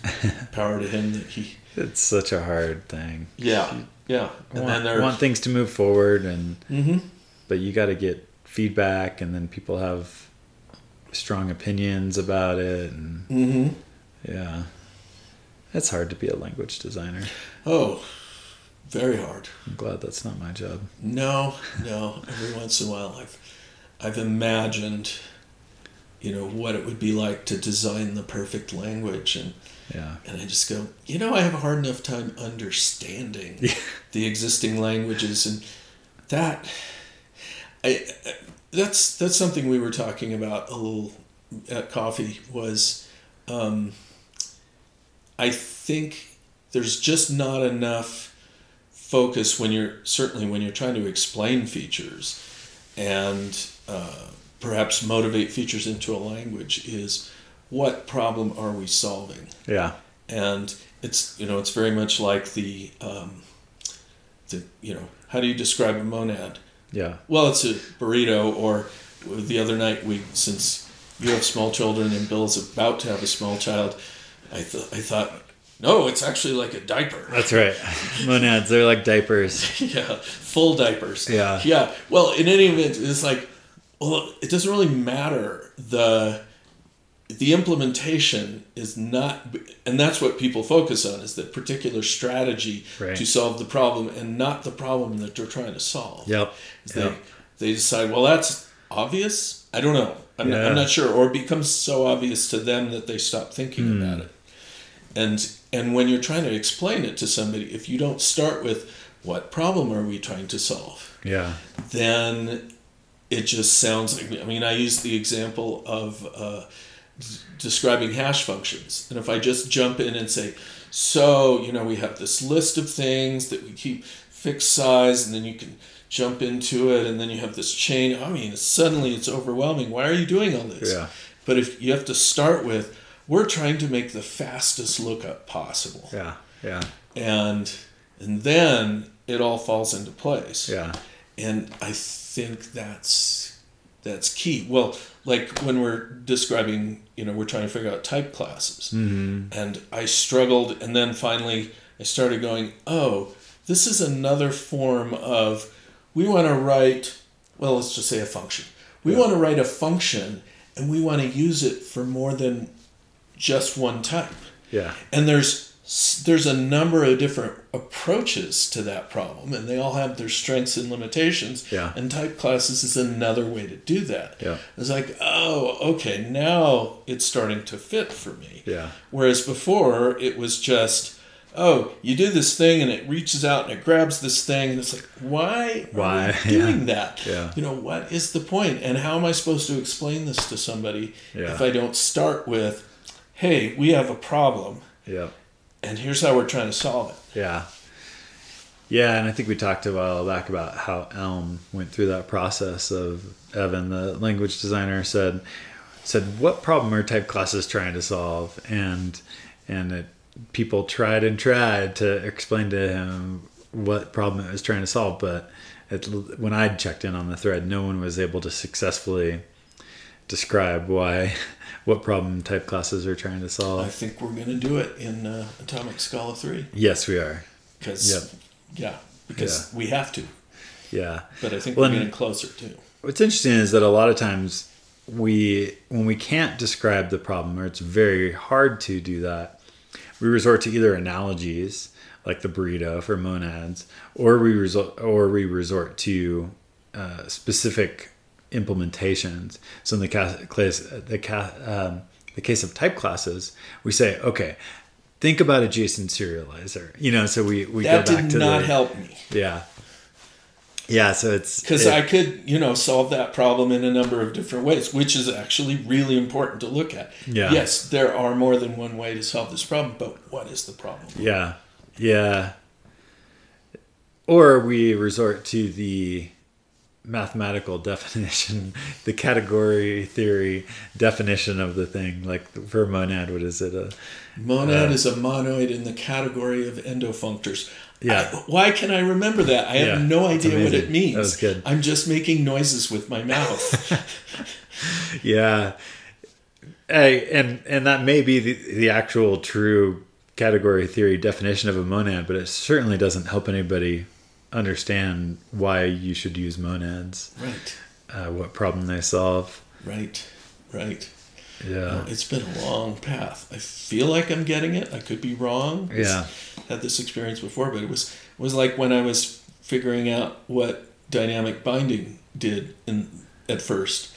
power to him that he it's such a hard thing. Yeah, yeah. And want, then there, want things to move forward and hmm but you got to get feedback and then people have strong opinions about it and hmm yeah. It's hard to be a language designer. Oh, very hard. i'm glad that's not my job. No, no. Every once in a while, I've, I've imagined, you know, what it would be like to design the perfect language, and yeah. and I just go, you know, I have a hard enough time understanding the existing languages, and that, I, I- that's that's something we were talking about a little at coffee was um, I think there's just not enough focus when you're certainly when you're trying to explain features and uh, perhaps motivate features into a language is what problem are we solving Yeah. and it's you know it's very much like the um, the you know how do you describe a monad Yeah. well it's a burrito or the other night we since you have small children and bill's about to have a small child i, th- I thought no it's actually like a diaper That's right. Monads, they're like diapers. yeah full diapers Yeah. yeah well in any event it's like well it doesn't really matter the the implementation is not and that's what people focus on is that particular strategy Right. to solve the problem and not the problem that they're trying to solve Yep. they, Yep. they decide well that's obvious i don't know i'm, not, I'm not sure or it becomes so obvious to them that they stop thinking Hmm. about it and and when you're trying to explain it to somebody if you don't start with what problem are we trying to solve Yeah. then it just sounds like I mean I use the example of uh, d- describing hash functions, and if I just jump in and say, so you know we have this list of things that we keep fixed size, and then you can jump into it, and then you have this chain. I mean, suddenly it's overwhelming. Why are you doing all this? Yeah. But if you have to start with, we're trying to make the fastest lookup possible, Yeah. Yeah. and and then it all falls into place Yeah. and I think that's that's key. Well, like when we're describing, you know, we're trying to figure out type classes, Mm-hmm. and I struggled, and then finally I started going, oh, this is another form of we want to write. Well, let's just say a function. We Yeah. want to write a function, and we want to use it for more than just one type. Yeah. And there's there's a number of different approaches to that problem, and they all have their strengths and limitations. Yeah. And type classes is another way to do that. Yeah. It's like, oh, okay, now it's starting to fit for me. Yeah. Whereas before it was just, oh, you do this thing and it reaches out and it grabs this thing, and it's like, why? Are Why? we doing that? Yeah. You know, what is the? And how am I supposed to explain this to somebody Yeah. if I don't start with, hey, we have a problem Yeah. And here's how we're trying to solve it. Yeah. Yeah, and I think we talked a while back about how Elm went through that process of Evan, the language designer, said said what problem are type classes trying to solve, and and it, people tried and tried to explain to him what problem it was trying to solve, but it, when I checked in on the thread, no one was able to successfully describe why what problem type classes are trying to solve. I think we're going to do it in uh, Atomic Scala 3 Yes, we are. because, Yep. yeah, because we have to. Yeah. But I think Well, we're getting closer too. What's interesting is that a lot of times we, when we can't describe the problem, or it's very hard to do that, we resort to either analogies like the burrito for monads, or we resort, or we resort to uh, specific implementations. So in the case, the um, the case of type classes, we say, okay, think about a JSON serializer. You know, so we we That go back did to not the, help me Yeah. Yeah, so it's because it- I could, you know, solve that problem in a number of different ways, which is actually really important to look at. Yeah. Yes, there are more than one way to solve this problem, but what is the problem? Yeah, yeah. Or we resort to the mathematical definition, the category theory definition of the thing. Like for monad, what is it? A, Monad Uh, is a monoid in the category of endofunctors. Yeah. I- why can I remember that? I Yeah, have no idea what it means. That was good. I'm just making noises with my mouth. yeah. Hey, and and that may be the, the actual true category theory definition of a monad, but it certainly doesn't help anybody understand why you should use monads, right, uh, what problem they solve. right, right. Yeah. It's been a long path. I feel like I'm getting it. I could be wrong. Yeah. Had this experience before, but it was it was like when I was figuring out what dynamic binding did in at first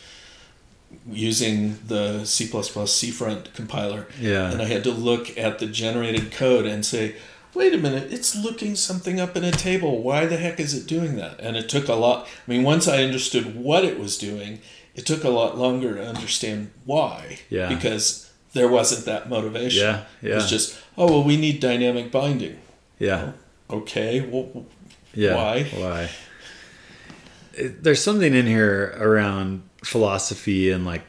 using the C++ Cfront compiler. Yeah. And I had to look at the generated code and say, wait a minute, it's looking something up in a table. Why the heck is it doing that? And it took a lot. I mean, once I understood what it was doing, it took a lot longer to understand why. Yeah. Because there wasn't that motivation. Yeah, It yeah. was just, oh well, we need dynamic binding. Yeah. Oh, okay, well, Yeah. Why? Why? It- there's something in here around philosophy and like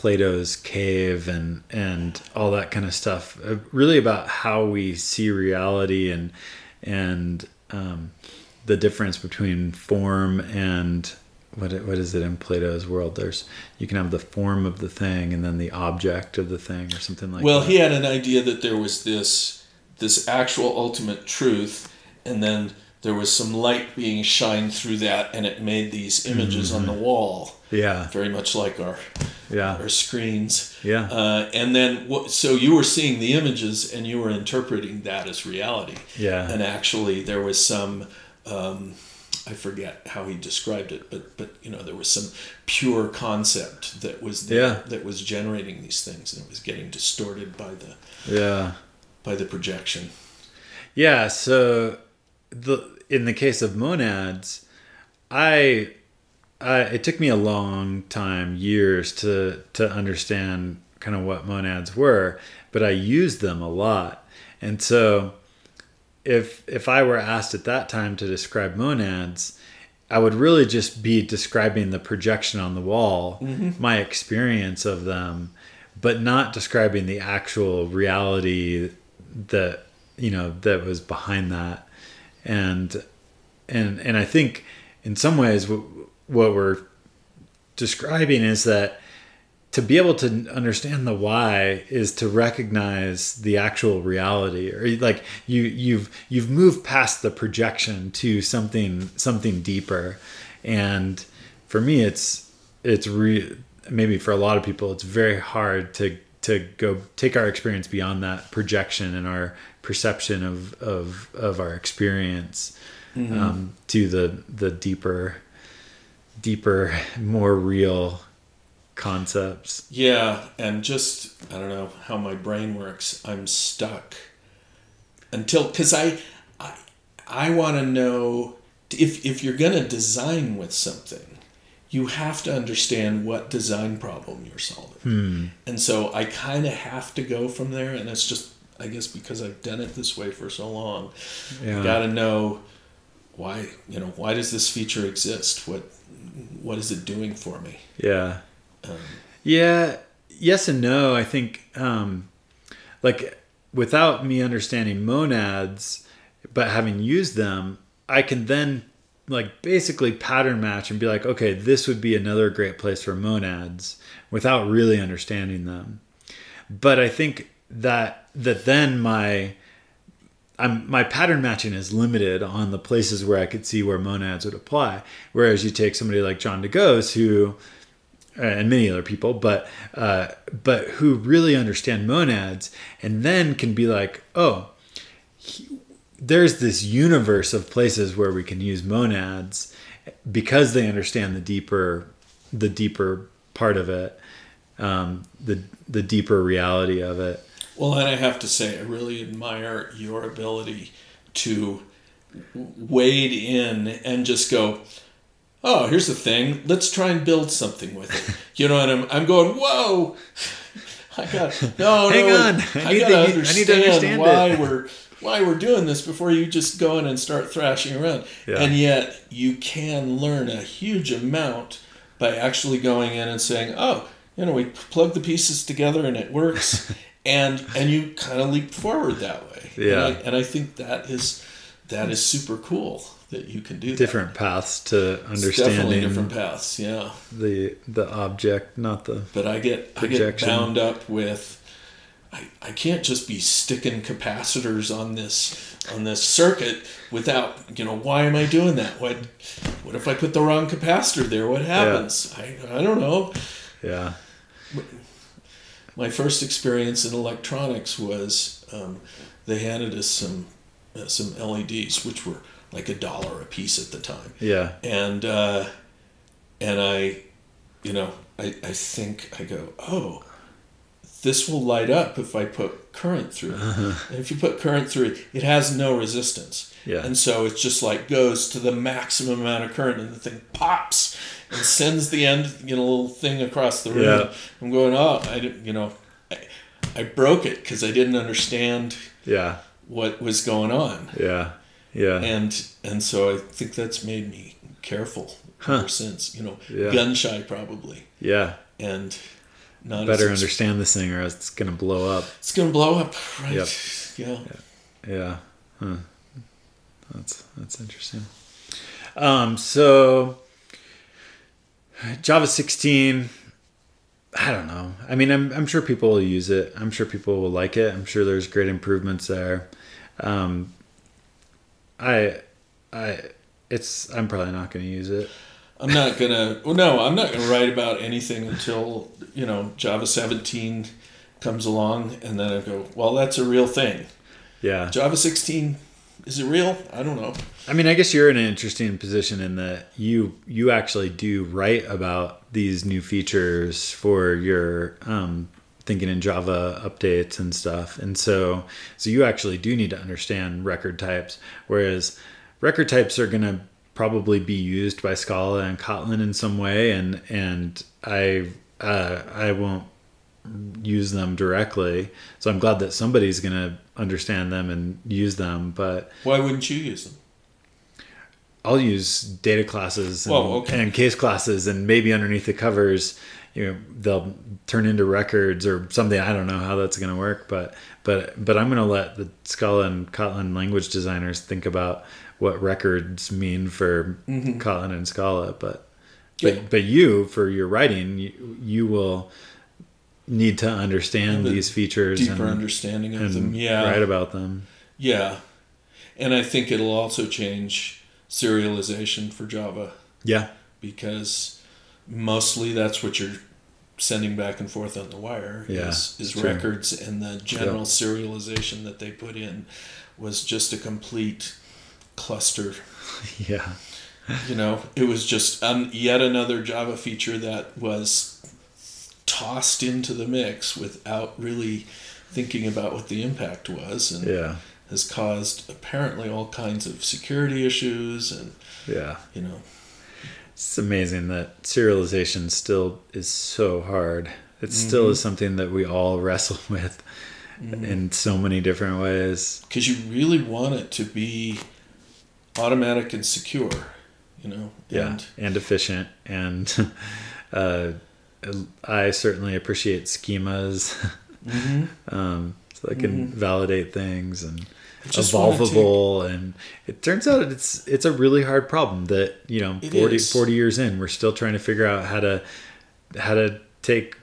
Plato's cave and and all that kind of stuff. uh, Really about how we see reality and and um, the difference between form and what it- what is it in Plato's world? There's you can have the form of the thing and then the object of the thing or something like that. well, that. he had an idea that there was this this actual ultimate truth, and then there was some light being shined through that, and it made these images on the Mm-hmm. wall, yeah, very much like our yeah, our screens. yeah, Uh, and then, what, so you were seeing the images, and you were interpreting that as reality. yeah, And actually, there was some. Um, I forget how he described it, but but you know there was some pure concept that was there Yeah. that was generating these things, and it was getting distorted by the yeah. by the projection. Yeah, so the in the case of monads, I, I it took me a long time, years to to understand kind of what monads were, but I used them a lot. And so if if I were asked at that time to describe monads, I would really just be describing the projection on the wall, mm-hmm. my experience of them, but not describing the actual reality that you know that was behind that. And and and I think in some ways what, what we're describing is that to be able to understand the why is to recognize the actual reality. Or like you you've you've moved past the projection to something something deeper. And for me it's it's re maybe for a lot of people it's very hard to to go take our experience beyond that projection and our perception of of of our experience um, to the the deeper deeper more real concepts Yeah, and just I don't know how my brain works. I'm stuck until because I I I want to know if if you're gonna design with something, you have to understand what design problem you're solving. And so I kind of have to go from there, and it's just I guess because I've done it this way for so long. Yeah. Got to know why you know why does this feature exist? What what is it doing for me? Yeah. Um, Yeah. Yes and no. I think, um, like, without me understanding monads, but having used them, I can then, like, basically pattern match and be like, okay, this would be another great place for monads without really understanding them. But I think that that then my I'm, my pattern matching is limited on the places where I could see where monads would apply. Whereas you take somebody like John De Goes, who uh, and many other people, but uh, but who really understand monads, and then can be like, oh, he- there's this universe of places where we can use monads because they understand the deeper the deeper part of it, um, the the deeper reality of it. Well, and I have to say, I really admire your ability to wade in and just go, oh, here's the thing. Let's try and build something with it. You know, and I'm, I'm going, whoa. I got no, Hang no. on. I, I need gotta to- I understand, need to understand why it. we're why we're doing this before you just go in and start thrashing around. Yeah. And yet, you can learn a huge amount by actually going in and saying, "Oh, you know, we plug the pieces together and it works," and and you kind of leap forward that way. Yeah. And I, and I think that is that is super cool that you can do that. Different paths to understanding different paths. Yeah. the the object, not the But I get I get bound up with I, I can't just be sticking capacitors on this on this circuit without you know why am I doing that? What what if I put the wrong capacitor there? What happens? I, I don't know. yeah My first experience in electronics was um, they handed us some uh, some LEDs which were like a dollar a piece at the time. yeah and uh, and I, you know, I, I think I go, oh, this will light up if I put current through it. And if you put current through it, it has no resistance. Yeah. And so it's just like goes to the maximum amount of current and the thing pops and sends the end, you know, little thing across the room. Yeah. I'm going, oh, I didn't, you know, I, I broke it because I didn't understand Yeah. what was going on. Yeah. Yeah. And and so I think that's made me careful ever since, you know, Yeah. gun shy probably. yeah. And not Better as understand this thing or else it's going to blow up. It's gonna blow up, right? Yep. Yeah. Yeah. Huh. That's that's interesting. Um, so Java 16 I don't know. I mean, I'm I'm sure people will use it. I'm sure people will like it. I'm sure there's great improvements there. Um, I I it's I'm probably not going to use it. I'm not gonna. Well, no, I'm not gonna write about anything until you know Java 17 comes along, and then I go, well, that's a real thing. Yeah. Java 16 is it real? I don't know. I mean, I guess you're in an interesting position in that you you actually do write about these new features for your um, thinking in Java updates and stuff, and so so you actually do need to understand record types. Whereas record types are going to probably be used by Scala and Kotlin in some way, and and I uh, I won't use them directly. So I'm glad that somebody's going to understand them and use them, but. Why wouldn't you use them? I'll use data classes and, Whoa, okay. and case classes, and maybe underneath the covers, you know, they'll turn into records or something. I don't know how that's going to work, but but but I'm going to let the Scala and Kotlin language designers think about what records mean for Kotlin and Scala. But but Mm-hmm. Yeah. but you for your writing, you, you will need to understand a these features Deeper and, understanding of and them. Yeah. write about them. Yeah. And I think it'll also change serialization for Java Yeah, because mostly that's what you're sending back and forth on the wire Yeah, is, is records and the general serialization that they put in was just a complete cluster yeah, you know it was just um, yet another java feature that was tossed into the mix without really thinking about what the impact was and yeah, has caused apparently all kinds of security issues and yeah. you know It's amazing that serialization still is so hard. It still is something that we all wrestle with in so many different ways. because you really want it to be automatic and secure you know Yeah, and and efficient. And uh, I certainly appreciate schemas, Mhm. um, so I can validate things and I just wanna evolvable. And it turns out it's it's a really hard problem that you know It 40, 40 years in we're still trying to figure out how to how to take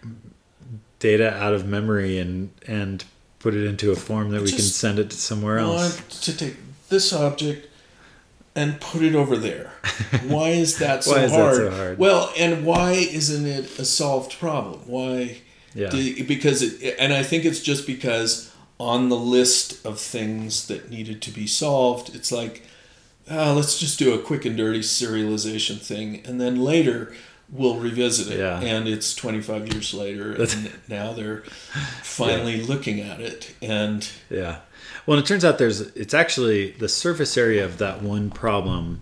data out of memory and and put it into a form that we can send it to somewhere else. want to take this object and put it over there. Why is that so, Why is that hard? so hard? Well, and why isn't it a solved problem? Why? Yeah. do- because it, and I think it's just because on the list of things that needed to be solved, it's like, ah, let's just do a quick and dirty serialization thing, and then later we'll revisit it. Yeah. And it's 25 years later, and now they're finally looking at it, and Yeah. Well, it turns out there's it's actually the surface area of that one problem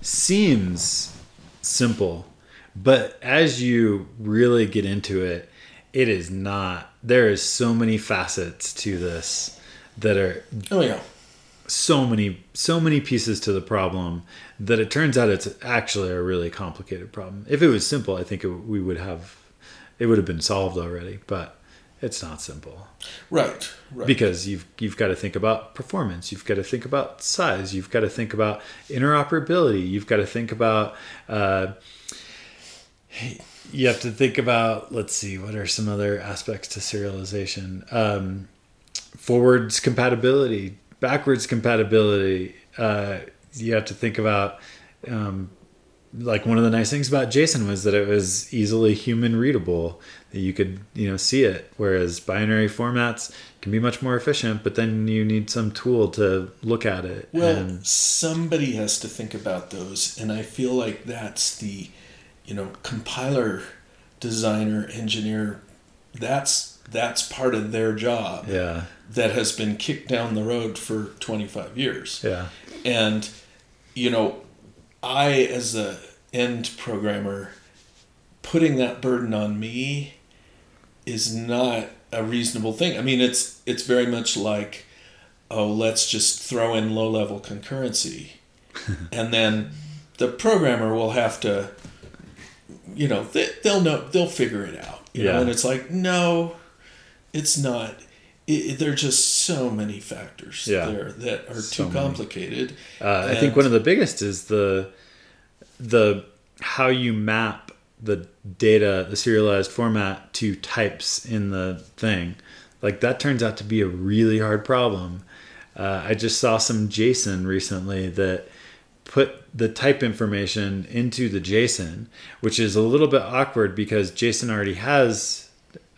seems simple, but as you really get into it, it is not. There is so many facets to this that are oh yeah. so many so many pieces to the problem that it turns out it's actually a really complicated problem. If it was simple, I think it, we would have it would have been solved already, but it's not simple Right, right. because you've you've got to think about performance you've got to think about size you've got to think about interoperability you've got to think about uh, you have to think about let's see what are some other aspects to serialization um, forwards compatibility backwards compatibility uh, you have to think about um, like one of the nice things about JSON was that it was easily human readable that you could you know see it whereas binary formats can be much more efficient but then you need some tool to look at it Well, and somebody has to think about those, and I feel like that's the, you know, compiler, designer, engineer. That's that's part of their job Yeah. that has been kicked down the road for 25 years. Yeah. And, you know, I, as a end programmer, putting that burden on me is not a reasonable thing. I mean, it's it's very much like, oh, let's just throw in low level concurrency, and then the programmer will have to, you know, they, they'll know they'll figure it out. You Yeah. know, and it's like no, it's not. It, there are just so many factors Yeah. there that are So too complicated. Uh, I think one of the biggest is the the how you map the data, the serialized format to types in the thing. Like that turns out to be a really hard problem. Uh, I just saw some JSON recently that put the type information into the JSON, which is a little bit awkward because JSON already has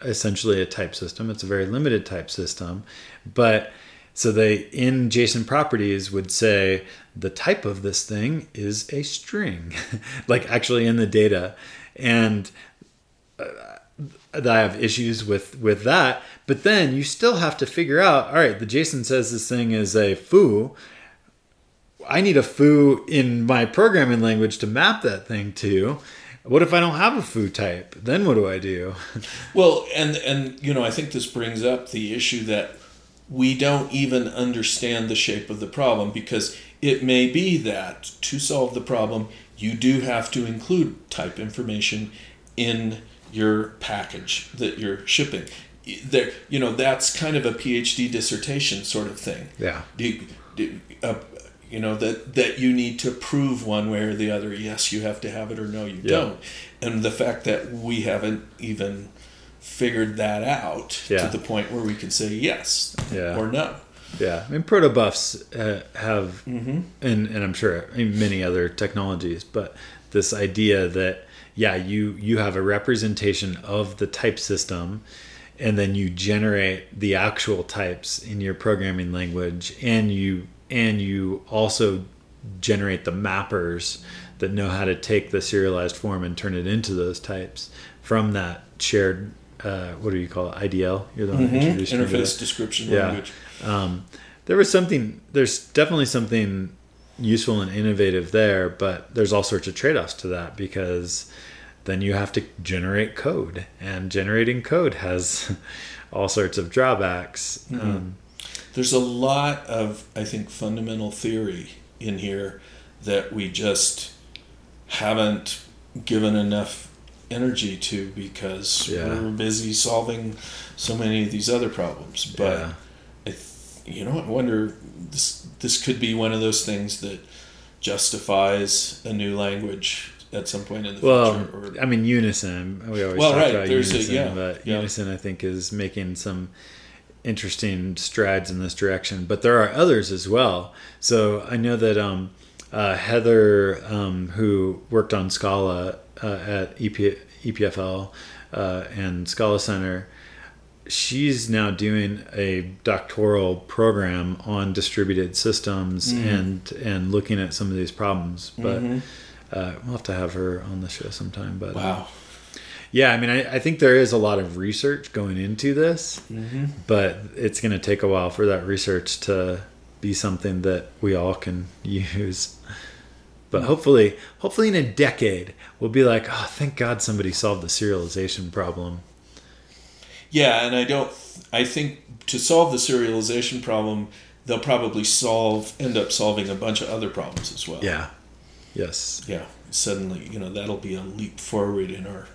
essentially a type system. It's a very limited type system, but so they in JSON properties would say the type of this thing is a string, like actually in the data, and uh, I have issues with with that. But then you still have to figure out. All right, the JSON says this thing is a foo. I need a foo in my programming language to map that thing to. What if I don't have a foo type? Then what do I do? Well, and and you know, I think this brings up the issue that we don't even understand the shape of the problem because it may be that to solve the problem, you do have to include type information in your package that you're shipping. There, you know, that's kind of a PhD dissertation sort of thing. Yeah. Do, do, uh, you know that that you need to prove one way or the other. Yes, you have to have it, or no, you Yeah. don't. And the fact that we haven't even figured that out Yeah. to the point where we can say yes Yeah. or no. Yeah, I mean, protobufs uh, have, Mm-hmm. and and I'm sure many other technologies, but this idea that yeah, you you have a representation of the type system, and then you generate the actual types in your programming language, and you and you also generate the mappers that know how to take the serialized form and turn it into those types from that shared. Uh, what do you call it? IDL. You're the one who introduced. Interface description Yeah. language. Um, there was something. There's definitely something useful and innovative there, but there's all sorts of trade-offs to that because then you have to generate code, and generating code has all sorts of drawbacks. Um, There's a lot of, I think, fundamental theory in here that we just haven't given enough energy to because Yeah. we're busy solving so many of these other problems. But Yeah. I th- you know, I wonder this this could be one of those things that justifies a new language at some point in the Well, future. Or, I mean, Unison. We always Well, talk right, about there's a- Unison, yeah, but yeah. Unison, I think, is making some interesting strides in this direction. But there are others as well. So I know that um, uh, Heather, um, who worked on Scala uh, at EP, EPFL uh, and Scala Center, she's now doing a doctoral program on distributed systems Mm. and and looking at some of these problems. But Mhm. uh, we'll have to have her on the show sometime. But uh, wow. Yeah, I mean, I, I think there is a lot of research going into this, hmm but it's going to take a while for that research to be something that we all can use. But hopefully, hopefully in a decade, we'll be like, oh, thank God somebody solved the serialization problem. Yeah, and I don't. I think to solve the serialization problem, they'll probably solve end up solving a bunch of other problems as well. Yeah. Yes. Yeah. Suddenly, you know, that'll be a leap forward in our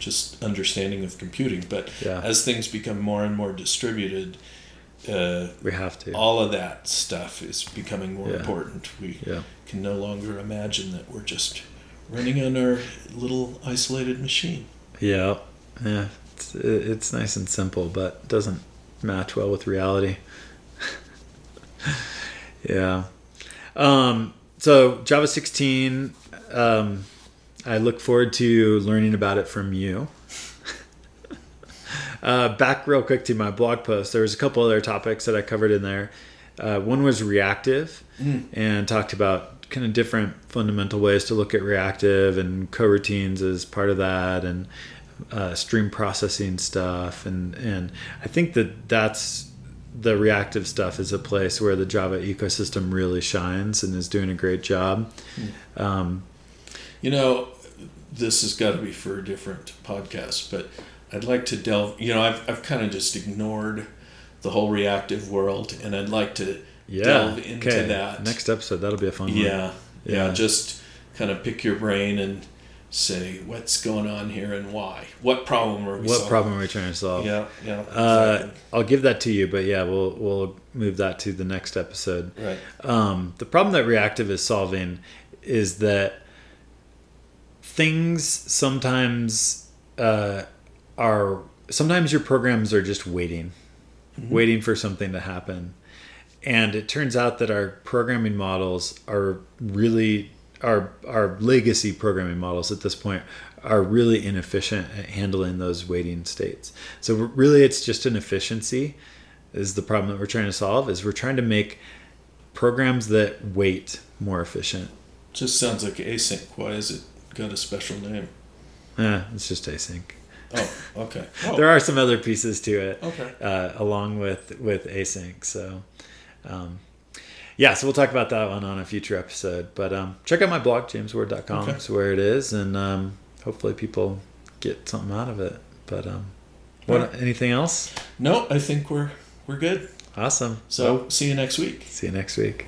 just understanding of computing. But Yeah. as things become more and more distributed, uh, We have to. all of that stuff is becoming more Yeah. important. We Yeah. can no longer imagine that we're just running on our little isolated machine. Yeah. Yeah. It's, it's nice and simple, but doesn't match well with reality. yeah. Um, so Java 16, um, I look forward to learning about it from you. uh, back real quick to my blog post, there was a couple other topics that I covered in there. Uh, one was reactive and talked about kind of different fundamental ways to look at reactive and coroutines as part of that and uh, stream processing stuff, and and I think that that's the reactive stuff is a place where the Java ecosystem really shines and is doing a great job. Um, You know, this has got to be for a different podcast, but I'd like to delve. You know, I've I've kind of just ignored the whole reactive world, and I'd like to yeah. delve into okay. that. Next episode, that'll be a fun one. Yeah, yeah, Yeah. Just kind of pick your brain and say what's going on here and why. What problem are we What solving? problem are we trying to solve? Yeah, yeah. Uh. I'll give that to you, but yeah, we'll we'll move that to the next episode. right. Um, the problem that reactive is solving is that things sometimes uh, are sometimes your programs are just waiting, waiting for something to happen, and it turns out that our programming models are really our our legacy programming models at this point are really inefficient at handling those waiting states. So really, it's just an efficiency is the problem that we're trying to solve is we're trying to make programs that wait more efficient. Just sounds like async. Why is it got a special name? Eh, it's just async. Oh, okay. Oh, There are some other pieces to it okay. uh, along with with async. So, um, yeah, so we'll talk about that one on a future episode. But um, check out my blog, jamesward.com. Okay. It's where it is, and um, hopefully people get something out of it. But um, what? Alright. Anything else? No, I think we're we're good. Awesome. So see you next week. see you next week.